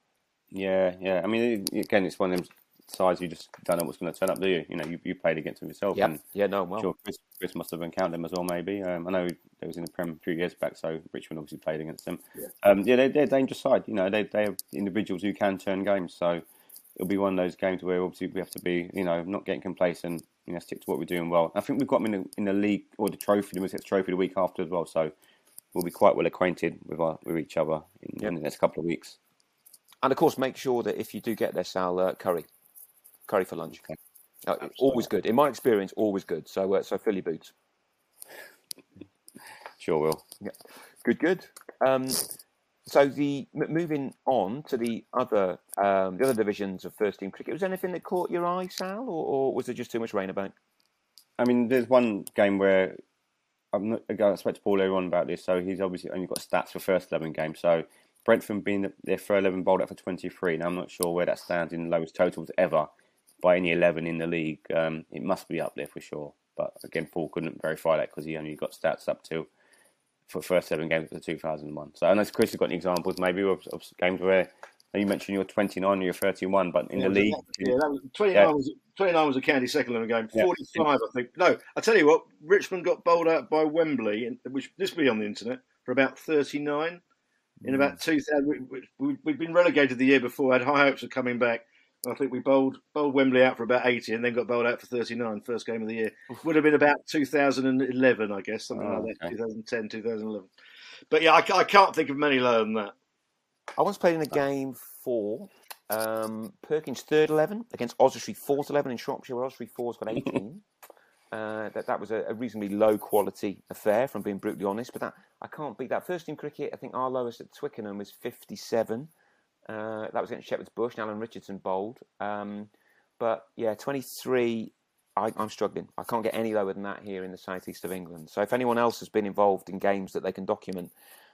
Yeah, yeah. I mean, again, it's one of them sides you just don't know what's going to turn up, do you? You know, you, you played against them yourself. Yeah, and yeah, no, well, sure, Chris, Chris must have encountered them as well, maybe. Um, I know they was in the Prem a few years back, so Richmond obviously played against them. Yeah, um, yeah they're, they're a dangerous side. You know, they they have individuals who can turn games. So it'll be one of those games where obviously we have to be, you know, not getting complacent. You know, stick to what we're doing well. I think we've got them in the, in the league or the trophy, the Middlesex Trophy the week after as well. So we'll be quite well acquainted with our, with each other in, in the next couple of weeks. And of course, make sure that if you do get there, Sal, uh, curry, curry for lunch. Uh, always good. In my experience, always good. So uh, so fill your boots. Sure will. Yeah, good, good. Um, so the moving on to the other um, the other divisions of first team cricket, was there anything that caught your eye, Sal, or, or was there just too much rain about? I mean, there's one game where I'm not, I spoke to Paul earlier on about this. So he's obviously only got stats for first eleven games. So Brentford being the, their first eleven bowled out for 23. Now I'm not sure where that stands in lowest totals ever by any 11 in the league. Um, it must be up there for sure. But again, Paul couldn't verify that because he only got stats up to for first seven games of 2001. So I know Chris has got any examples maybe of, of games where you mentioned you're 29 or you're 31, but in Yeah, the league, yeah, that was, 29, Yeah. was, 29 was a county second game. Yeah. 45, I think. No, I tell you what, Richmond got bowled out by Wembley, which this will be on the internet, for about 39 in about Mm. 2000. We, we, we'd been relegated the year before, had high hopes of coming back. I think we bowled, bowled Wembley out for about 80 and then got bowled out for 39, first game of the year. Would have been about 2011, I guess, something Oh, like that, okay. 2010, 2011. But yeah, I, I can't think of many lower than that. I once played in a game for um, Perkins third eleven against Oswestry fourth eleven in Shropshire, where Oswestry four's got eighteen. uh, that that was a, a, reasonably low quality affair, from being brutally honest. But that I can't beat that. First team cricket, I think our lowest at Twickenham was fifty seven. Uh, that was against Shepherd's Bush. and Alan Richardson bowled. Um, but yeah, twenty three. I, I'm struggling. I can't get any lower than that here in the southeast of England. So if anyone else has been involved in games that they can document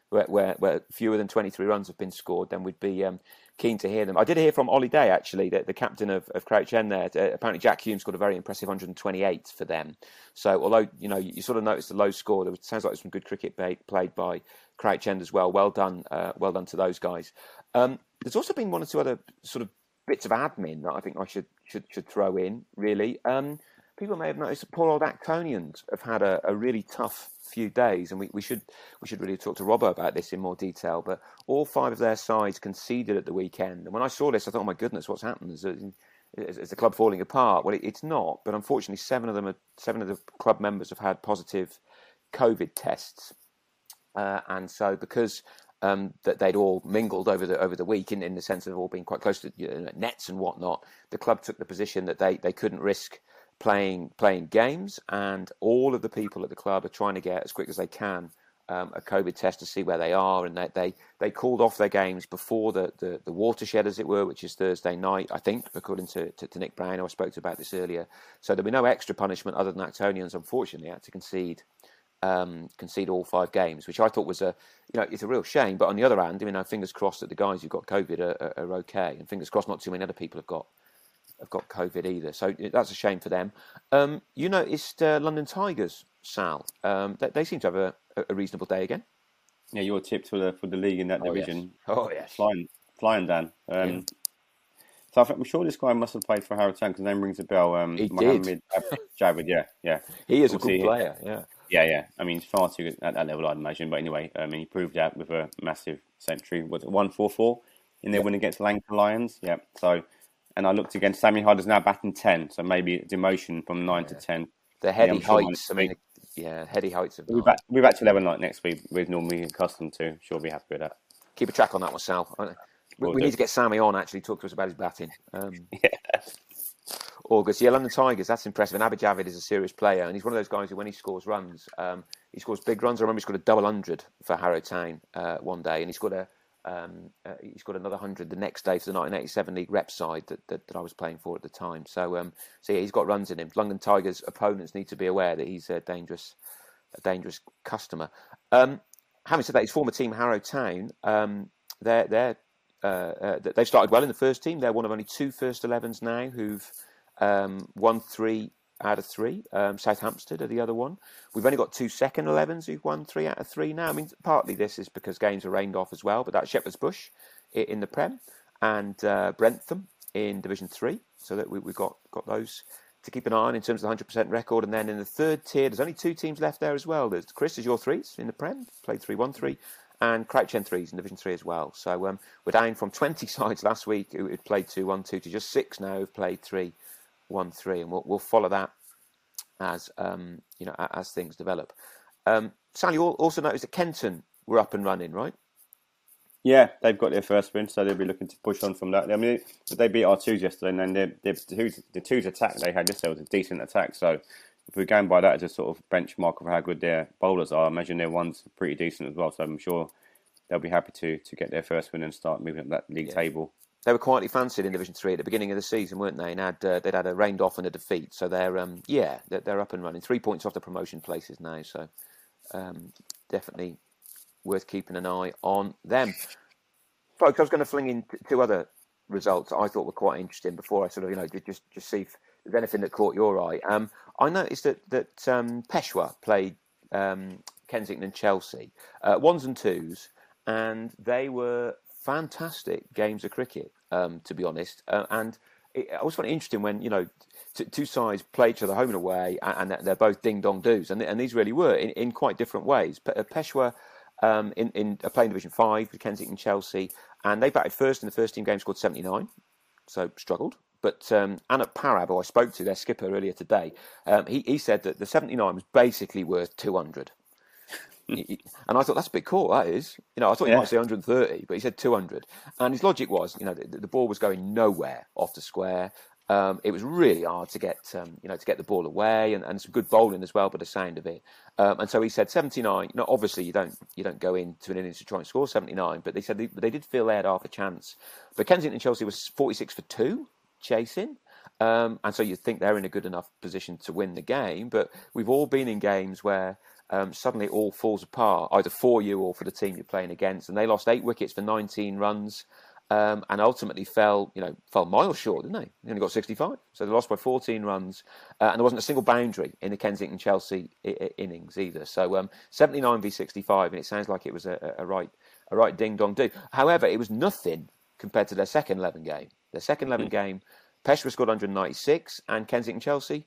where, where, where fewer than 23 runs have been scored, then we'd be um, keen to hear them. I did hear from Ollie Day, actually, the, the captain of, of Crouch End there. Uh, apparently, Jack Hume scored a very impressive 128 for them. So, although, you know, you, you sort of noticed the low score, there was, sounds like there's some good cricket played, played by Crouch End as well. Well done. Uh, well done to those guys. Um, there's also been one or two other sort of bits of admin that I think I should should should throw in. Really, um, people may have noticed that poor old Actonians have had a, a really tough few days, and we, we should we should really talk to Robbo about this in more detail. But all five of their sides conceded at the weekend, and when I saw this, I thought, "Oh my goodness, what's happened? Is, is, is the club falling apart?" Well, it, it's not, but unfortunately, seven of them, are, seven of the club members have had positive COVID tests, uh, and so because um, that they'd all mingled over the over the week in, in the sense of all being quite close to you know, nets and whatnot. The club took the position that they, they couldn't risk playing playing games, and all of the people at the club are trying to get as quick as they can um, a COVID test to see where they are, and they they, they called off their games before the, the, the, watershed, as it were, which is Thursday night, I think, according to, to, to Nick Brown, I spoke to about this earlier. So there'll be no extra punishment other than Actonians, unfortunately, had to concede um, concede all five games, which I thought was a you know it's a real shame. But on the other hand, I mean, fingers crossed that the guys who've got COVID are, are, are okay, and fingers crossed not too many other people have got have got COVID either. So that's a shame for them. Um, you noticed uh, London Tigers, Sal. Um, they, they, seem to have a, a, reasonable day again. Yeah, your tips for the for the league in that oh, division. Yes. Oh yes, flying, flying Dan. Um, yeah. So I'm sure this guy must have played for Harrow Town because name rings a bell. Um, he Mohammed did. Javed, yeah, yeah. He is we'll a good player. Yeah. Yeah, yeah. I mean, far too good at that level, I'd imagine. But anyway, I mean, he proved that with a massive century. Was it one four four in their win against Langton Lions? Yeah. So and I looked again. Sammy Hyde is now batting ten, so maybe demotion from nine yeah. to ten. The heady yeah, heights. I mean, yeah, heady heights be, back, we'll be back to eleven like next week. We're normally accustomed to. Sure, be happy with that. Keep a track on that one, Sal. We, we need to get Sammy on. Actually, talk to us about his batting. Um, yeah. August, yeah, London Tigers. That's impressive. And Abid Javid is a serious player, and he's one of those guys who, when he scores runs, um, he scores big runs. I remember he scored a double hundred for Harrow Town uh, one day, and he scored a um, uh, he's got another hundred the next day for the 1987 League Rep side that, that, that, I was playing for at the time. So, um, so yeah, he's got runs in him. London Tigers opponents need to be aware that he's a dangerous, a dangerous customer. Um, having said that, his former team Harrow Town, um, they're, they're uh, uh, they've started well in the first team. They're one of only two first 11s now who've um, won three out of three. Um, South Hampstead are the other one. We've only got two second 11s who've won three out of three now. I mean, partly this is because games are rained off as well, but that's Shepherd's Bush in the Prem and uh, Brentham in Division Three. So that we, have got got those to keep an eye on in terms of the 100% record. And then in the third tier, there's only two teams left there as well. There's Chris is your threes in the Prem, played three one three. And Crouch End threes in Division Three as well. So um, we're down from 20 sides last week who had played two one two to just six now who've played three one three, and we'll, we'll follow that as um, you know as things develop. Um, Sally also noticed that Kenton were up and running, right? Yeah, they've got their first win, so they'll be looking to push on from that. I mean, they beat our twos yesterday, and then their, twos, the twos attack they had yesterday was a decent attack. So if we're going by that as a sort of benchmark of how good their bowlers are, I imagine their ones pretty decent as well. So I'm sure they'll be happy to to get their first win and start moving up that league yeah. table they were quietly fancied in Division Three at the beginning of the season, weren't they? And had uh, they'd had a rained off and a defeat, so they're um, yeah they're, they're, up and running. Three points off the promotion places now, so um, definitely worth keeping an eye on them. Folks, I was going to fling in two other results I thought were quite interesting before I sort of you know just just see if there's anything that caught your eye. Um, I noticed that that um, Peshawar played um, Kensington and Chelsea, uh, ones and twos, and they were fantastic games of cricket, um, to be honest. Uh, and it, I always find it interesting when you know t- two sides play each other home and away, and, and they're both ding dong doos, and, and these really were in, in quite different ways. P- uh, um, in in uh, playing Division Five with Kensington Chelsea, and they batted first in the first team game, scored seventy nine, so struggled. But um, Parab, who I spoke to, their skipper earlier today, um, he, he said that the 79 was basically worth 200. And I thought that's a bit cool. That is, you know, I thought he Yeah. might say 130, but he said 200. And his logic was, you know, the, the ball was going nowhere off the square. Um, it was really hard to get, um, you know, to get the ball away, and, and some good bowling as well. But the sound of it, um, and so he said 79. You know, obviously you don't you don't go into an innings to try and score 79, but they said they, they did feel they had half a chance. But Kensington Chelsea was 46 for two chasing. Um, and so you think they're in a good enough position to win the game. But we've all been in games where um, suddenly it all falls apart, either for you or for the team you're playing against. And they lost eight wickets for 19 runs. Um, and ultimately fell, you know, fell miles short, didn't they? They only got 65, so they lost by 14 runs, uh, and there wasn't a single boundary in the Kensington Chelsea I- I- innings either. So um, 79 v 65, and it sounds like it was a, a right, a right ding dong do. However, it was nothing compared to their second 11 game. Their second 11 game, Peshawar scored 196, and Kensington Chelsea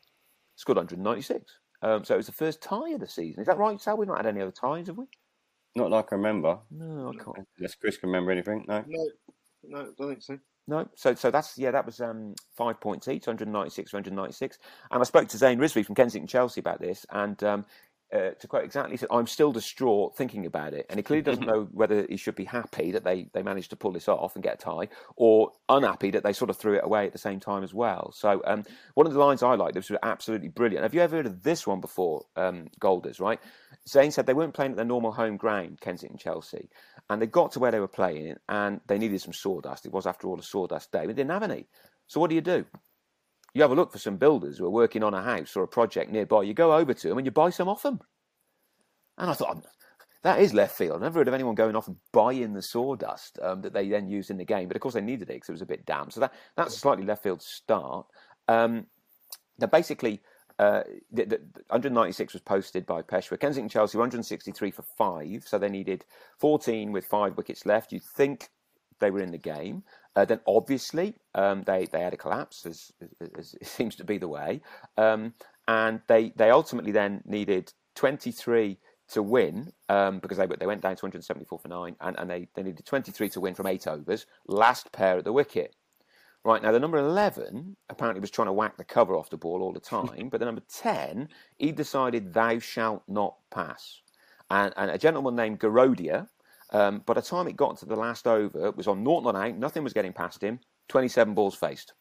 scored 196. Um, so it was the first tie of the season. Is that right, Sal? We've not had any other ties, have we? Not like I remember. No, I can't. Unless Chris can remember anything. No. No, no, I don't think so. No, so so that's yeah, that was um, five points each, 196, 196. And I spoke to Zain Rizvi from Kensington Chelsea about this, and um, uh, to quote exactly, he said, "I'm still distraught thinking about it." And he clearly doesn't know whether he should be happy that they they managed to pull this off and get a tie, or unhappy that they sort of threw it away at the same time as well. So um, one of the lines I liked, this was absolutely brilliant. Have you ever heard of this one before, um, Golders? Right? Zain said they weren't playing at their normal home ground, Kensington Chelsea, and they got to where they were playing, and they needed some sawdust. It was, after all, a sawdust day. They didn't have any. So what do you do? You have a look for some builders who are working on a house or a project nearby. You go over to them and you buy some off them. And I thought, that is left field. I've never heard of anyone going off and buying the sawdust um, that they then used in the game. But of course, they needed it because it was a bit damp. So that, that's a slightly left field start. Um, now, basically, uh, the, the, 196 was posted by Peshawar. Kensington Chelsea 163 for five, so they needed 14 with five wickets left. You'd think they were in the game. Uh, then obviously um, they they had a collapse, as, as, as it seems to be the way, um, and they they ultimately then needed 23 to win um, because they they went down to 174 for nine, and, and they, they needed 23 to win from eight overs. Last pair at the wicket. Right now, the number 11 apparently was trying to whack the cover off the ball all the time, but the number 10, he decided, thou shalt not pass. And, and a gentleman named Garodia, um, by the time it got to the last over, it was on naught not out, nothing was getting past him, 27 balls faced.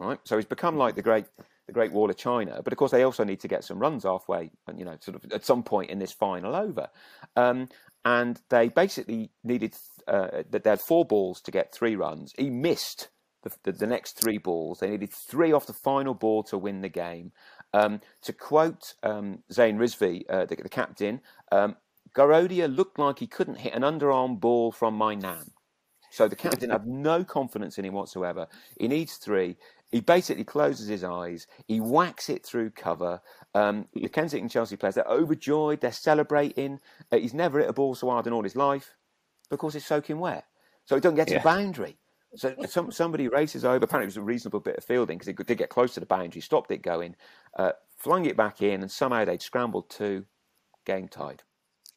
Right, so he's become like the great, the Great Wall of China. But of course, they also need to get some runs halfway, and you know, sort of at some point in this final over. Um, and they basically needed uh, that they had four balls to get three runs. He missed the, the, the next three balls. They needed three off the final ball to win the game. Um, to quote um, Zain Rizvi, uh, the, the captain, um, Garodia looked like he couldn't hit an underarm ball from my nan. So the captain had no confidence in him whatsoever. He needs three. He basically closes his eyes. He whacks it through cover. Um, the Kensington Chelsea players, they're overjoyed. They're celebrating. Uh, he's never hit a ball so hard in all his life because it's soaking wet. So he doesn't get to Yeah. the boundary. So some, somebody races over. Apparently, it was a reasonable bit of fielding because it did get close to the boundary, stopped it going, uh, flung it back in, and somehow they'd scrambled to game tied.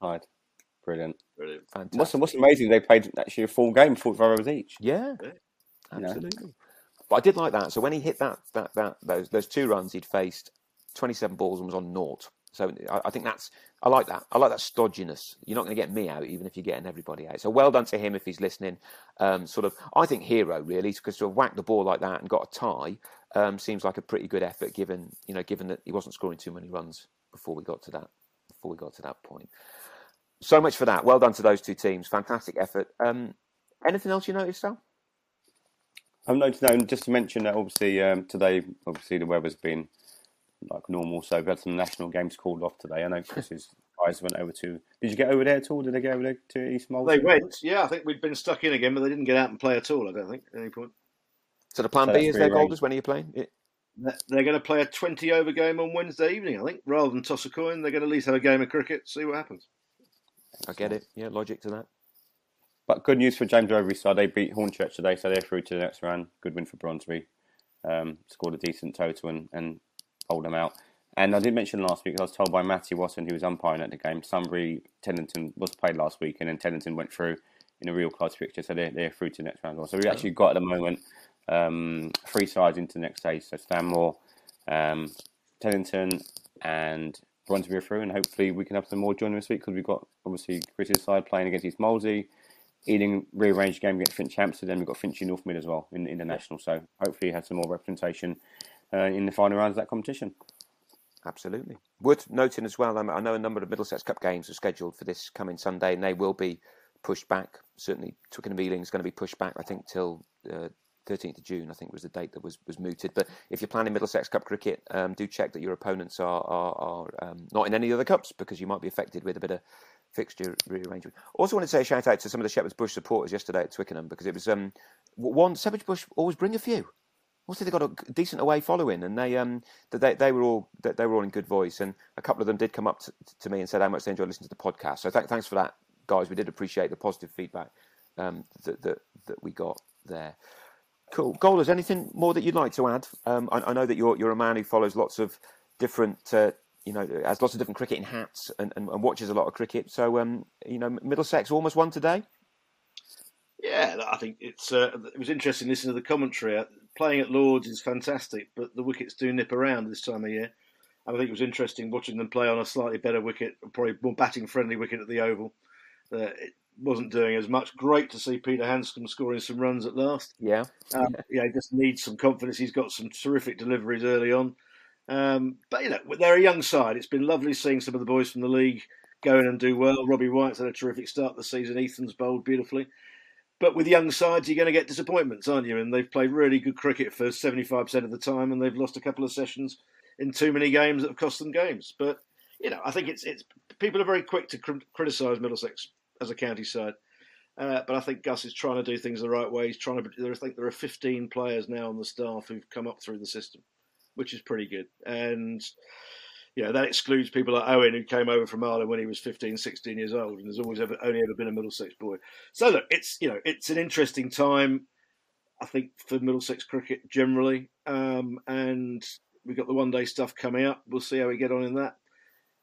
Tied. Brilliant. Brilliant. Fantastic. What's, what's amazing, they played actually a full game, 45 overs each. Yeah, You know? absolutely. But I did like that. So when he hit that, that, that those those two runs, he'd faced 27 balls and was on naught. So I, I think that's I like that. I like that stodginess. You're not going to get me out, even if you're getting everybody out. So well done to him if he's listening. Um, sort of, I think hero really because to have whacked the ball like that and got a tie um, seems like a pretty good effort given you know given that he wasn't scoring too many runs before we got to that before we got to that point. So much for that. Well done to those two teams. Fantastic effort. Um, anything else you noticed, Sal? I'm noticed now, just to mention that obviously um, today, obviously the weather's been like normal, so we've had some national games called off today. I know Chris's guys went over to. Did you get over there at all? Did they go over there to East Molesey? They went, yeah. I think we'd been stuck in again, but they didn't get out and play at all. I don't think at any point. So the plan So B is their free reign. Golders. When are you playing? It- They're- They're going to play a 20 over game on Wednesday evening, I think. Rather than toss a coin, they're going to at least have a game of cricket, see what happens. I get it. Yeah, logic to that. But good news for James Overy's side. They beat Hornchurch today, so they're through to the next round. Good win for Brondesbury. Um, scored a decent total and, and bowled them out. And I did mention last week, I was told by Matty Watson, who was umpiring at the game, Sunbury Teddington was played last week, and then Teddington went through in a real close fixture, so they're, they're through to the next round. So we've actually got at the moment um, three sides into the next stage. So Stanmore, um, and run to be through, and hopefully we can have some more joining this week because we've got obviously Chris's side playing against East Molesey, Ealing rearranged game against Finchampstead, and we've got Finchley North Mid as well in, in the national. So hopefully, you have some more representation uh, in the final rounds of that competition. Absolutely. Worth noting as well, I know a number of Middlesex Cup games are scheduled for this coming Sunday, and they will be pushed back. Certainly, Twickenham Ealing is going to be pushed back, I think, till uh, 13th of June, I think was the date that was, was mooted. But if you're planning Middlesex Cup cricket, um, do check that your opponents are, are, are um, not in any other cups because you might be affected with a bit of fixture rearrangement. Also, want to say a shout out to some of the Shepherd's Bush supporters yesterday at Twickenham because it was um, one Shepherd's Bush always bring a few. Also, they got a decent away following, and they um they they were all they were all in good voice, and a couple of them did come up to, to me and said how much they enjoyed listening to the podcast. So th- thanks for that, guys. We did appreciate the positive feedback um, that, that that we got there. Cool. Golders, anything more that you'd like to add? Um, I, I, know that you're you're a man who follows lots of different, uh, you know, has lots of different cricketing hats and, and, and watches a lot of cricket. So, um, you know, Middlesex almost won today. Yeah, I think it's uh, it was interesting listening to the commentary. Uh, playing at Lords is fantastic, but the wickets do nip around this time of year. And I think it was interesting watching them play on a slightly better wicket, probably more batting friendly wicket at the Oval. Uh, it, wasn't doing as much. Great to see Peter Handscomb scoring some runs at last. Yeah. Um, yeah, he just needs some confidence. He's got some terrific deliveries early on. Um, but, you know, they're a young side. It's been lovely seeing some of the boys from the league go in and do well. Robbie White's had a terrific start the season. Ethan's bowled beautifully. But with young sides, you're going to get disappointments, aren't you? And they've played really good cricket for 75% of the time, and they've lost a couple of sessions in too many games that have cost them games. But, you know, I think it's it's people are very quick to cr- criticise Middlesex as a county side. Uh, but I think Gus is trying to do things the right way. He's trying to. I think there are 15 players now on the staff who've come up through the system, which is pretty good. And know that excludes people like Eoin who came over from Ireland when he was 15, 16 years old, and has always ever, only ever been a Middlesex boy. So look, it's you know it's an interesting time. I think for Middlesex cricket generally, um, and we've got the one day stuff coming up. We'll see how we get on in that.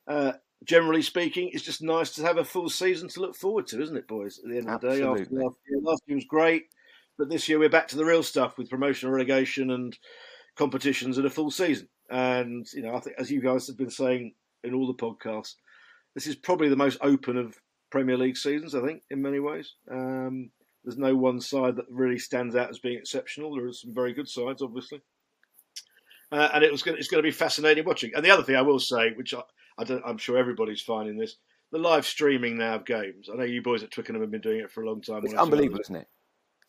Uh, generally speaking, it's just nice to have a full season to look forward to, isn't it, boys? At the end of the day, after last year, last year was great, but this year we're back to the real stuff with promotion, relegation, and competitions and a full season. And you know, I think as you guys have been saying in all the podcasts, this is probably the most open of Premier League seasons. I think in many ways. Um, there's no one side that really stands out as being exceptional. There are some very good sides, obviously. Uh, and it was going, it's going to be fascinating watching. And the other thing I will say, which I, I am sure everybody's finding this. The live streaming now of games. I know you boys at Twickenham have been doing it for a long time. It's unbelievable, isn't it?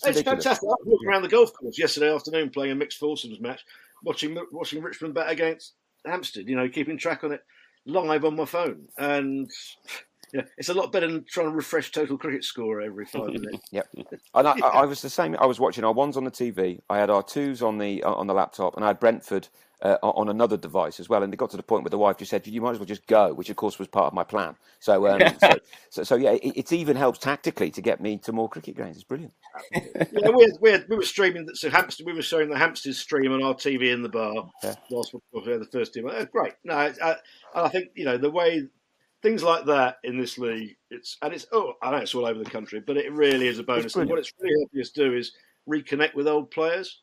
It's, it's fantastic. I was walking around the golf course yesterday afternoon playing a mixed foursomes match, watching watching Richmond bat against Hampstead. You know, keeping track on it live on my phone, and yeah, it's a lot better than trying to refresh Total Cricket Score every five minutes. yep, and I, I, was the same. I was watching our ones on the TV. I had our twos on the on the laptop, and I had Brentford uh, on another device as well. And it got to the point where the wife just said, "You might as well just go," which of course was part of my plan. So, um, so, so, so, yeah, it, it, even helps tactically to get me to more cricket games. It's brilliant. yeah, we, we, we, were streaming. So Hampstead, we were showing the Hampstead stream on our TV in the bar yeah. whilst we were the first team. Oh, great. No, I, I think you know the way things like that in this league. It's and it's oh, I know it's all over the country, but it really is a bonus. And what it's really helping us do is reconnect with old players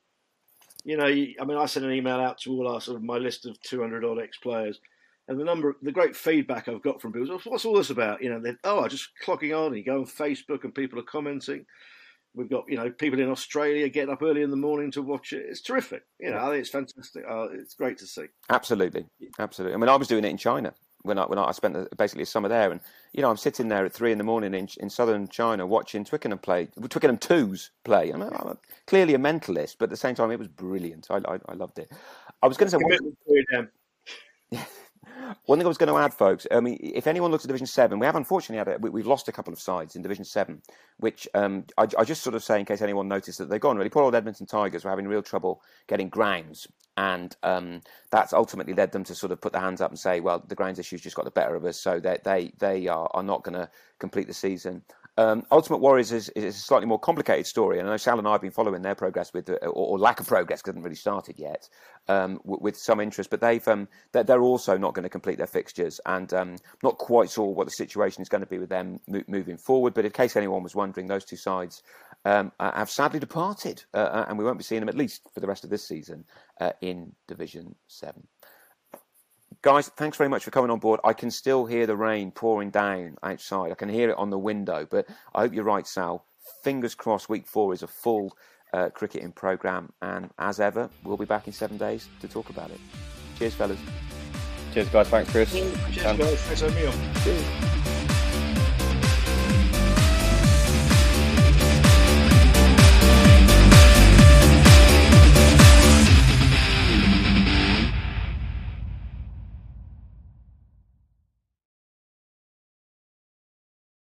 you know, I mean, I sent an email out to all our sort of my list of 200 odd ex players, and the number, the great feedback I've got from people is, what's all this about? You know, oh, I'm just clocking on. And You go on Facebook and people are commenting. We've got you know people in Australia getting up early in the morning to watch it. It's terrific. You know, I think it's fantastic. Uh, it's great to see. Absolutely, absolutely. I mean, I was doing it in China when I when I spent the, basically a summer there, and you know I'm sitting there at three in the morning in, in southern China watching Twickenham play, Twickenham twos play. I mean, I'm a, clearly a mentalist, but at the same time it was brilliant. I I, I loved it. I was going to say. One, one thing I was going to add, folks. I mean, if anyone looks at Division Seven, we have unfortunately had a, we, have lost a couple of sides in Division Seven, which um, I, I, just sort of say in case anyone noticed that they've gone really. Poor old Edmonton Tigers were having real trouble getting grounds and um, that's ultimately led them to sort of put their hands up and say, well, the grounds issues just got the better of us, so they they they are, are not going to complete the season. Um, Ultimate Warriors is, is, a slightly more complicated story, and I know Sal and I have been following their progress with, or, or lack of progress because it hasn't really started yet, um, with, with, some interest. But they've um, they're, they're, also not going to complete their fixtures, and um, not quite sure what the situation is going to be with them mo- moving forward. But in case anyone was wondering, those two sides um, have sadly departed, uh, uh, and we won't be seeing them at least for the rest of this season uh, in Division Seven. Guys, thanks very much for coming on board. I can still hear the rain pouring down outside. I can hear it on the window, but I hope you're right, Sal. Fingers crossed, week four is a full uh, cricketing programme, and as ever, we'll be back in seven days to talk about it. Cheers, fellas. Cheers, guys. Thanks, Chris. Cheers, guys. Thanks for having me on. Cheers.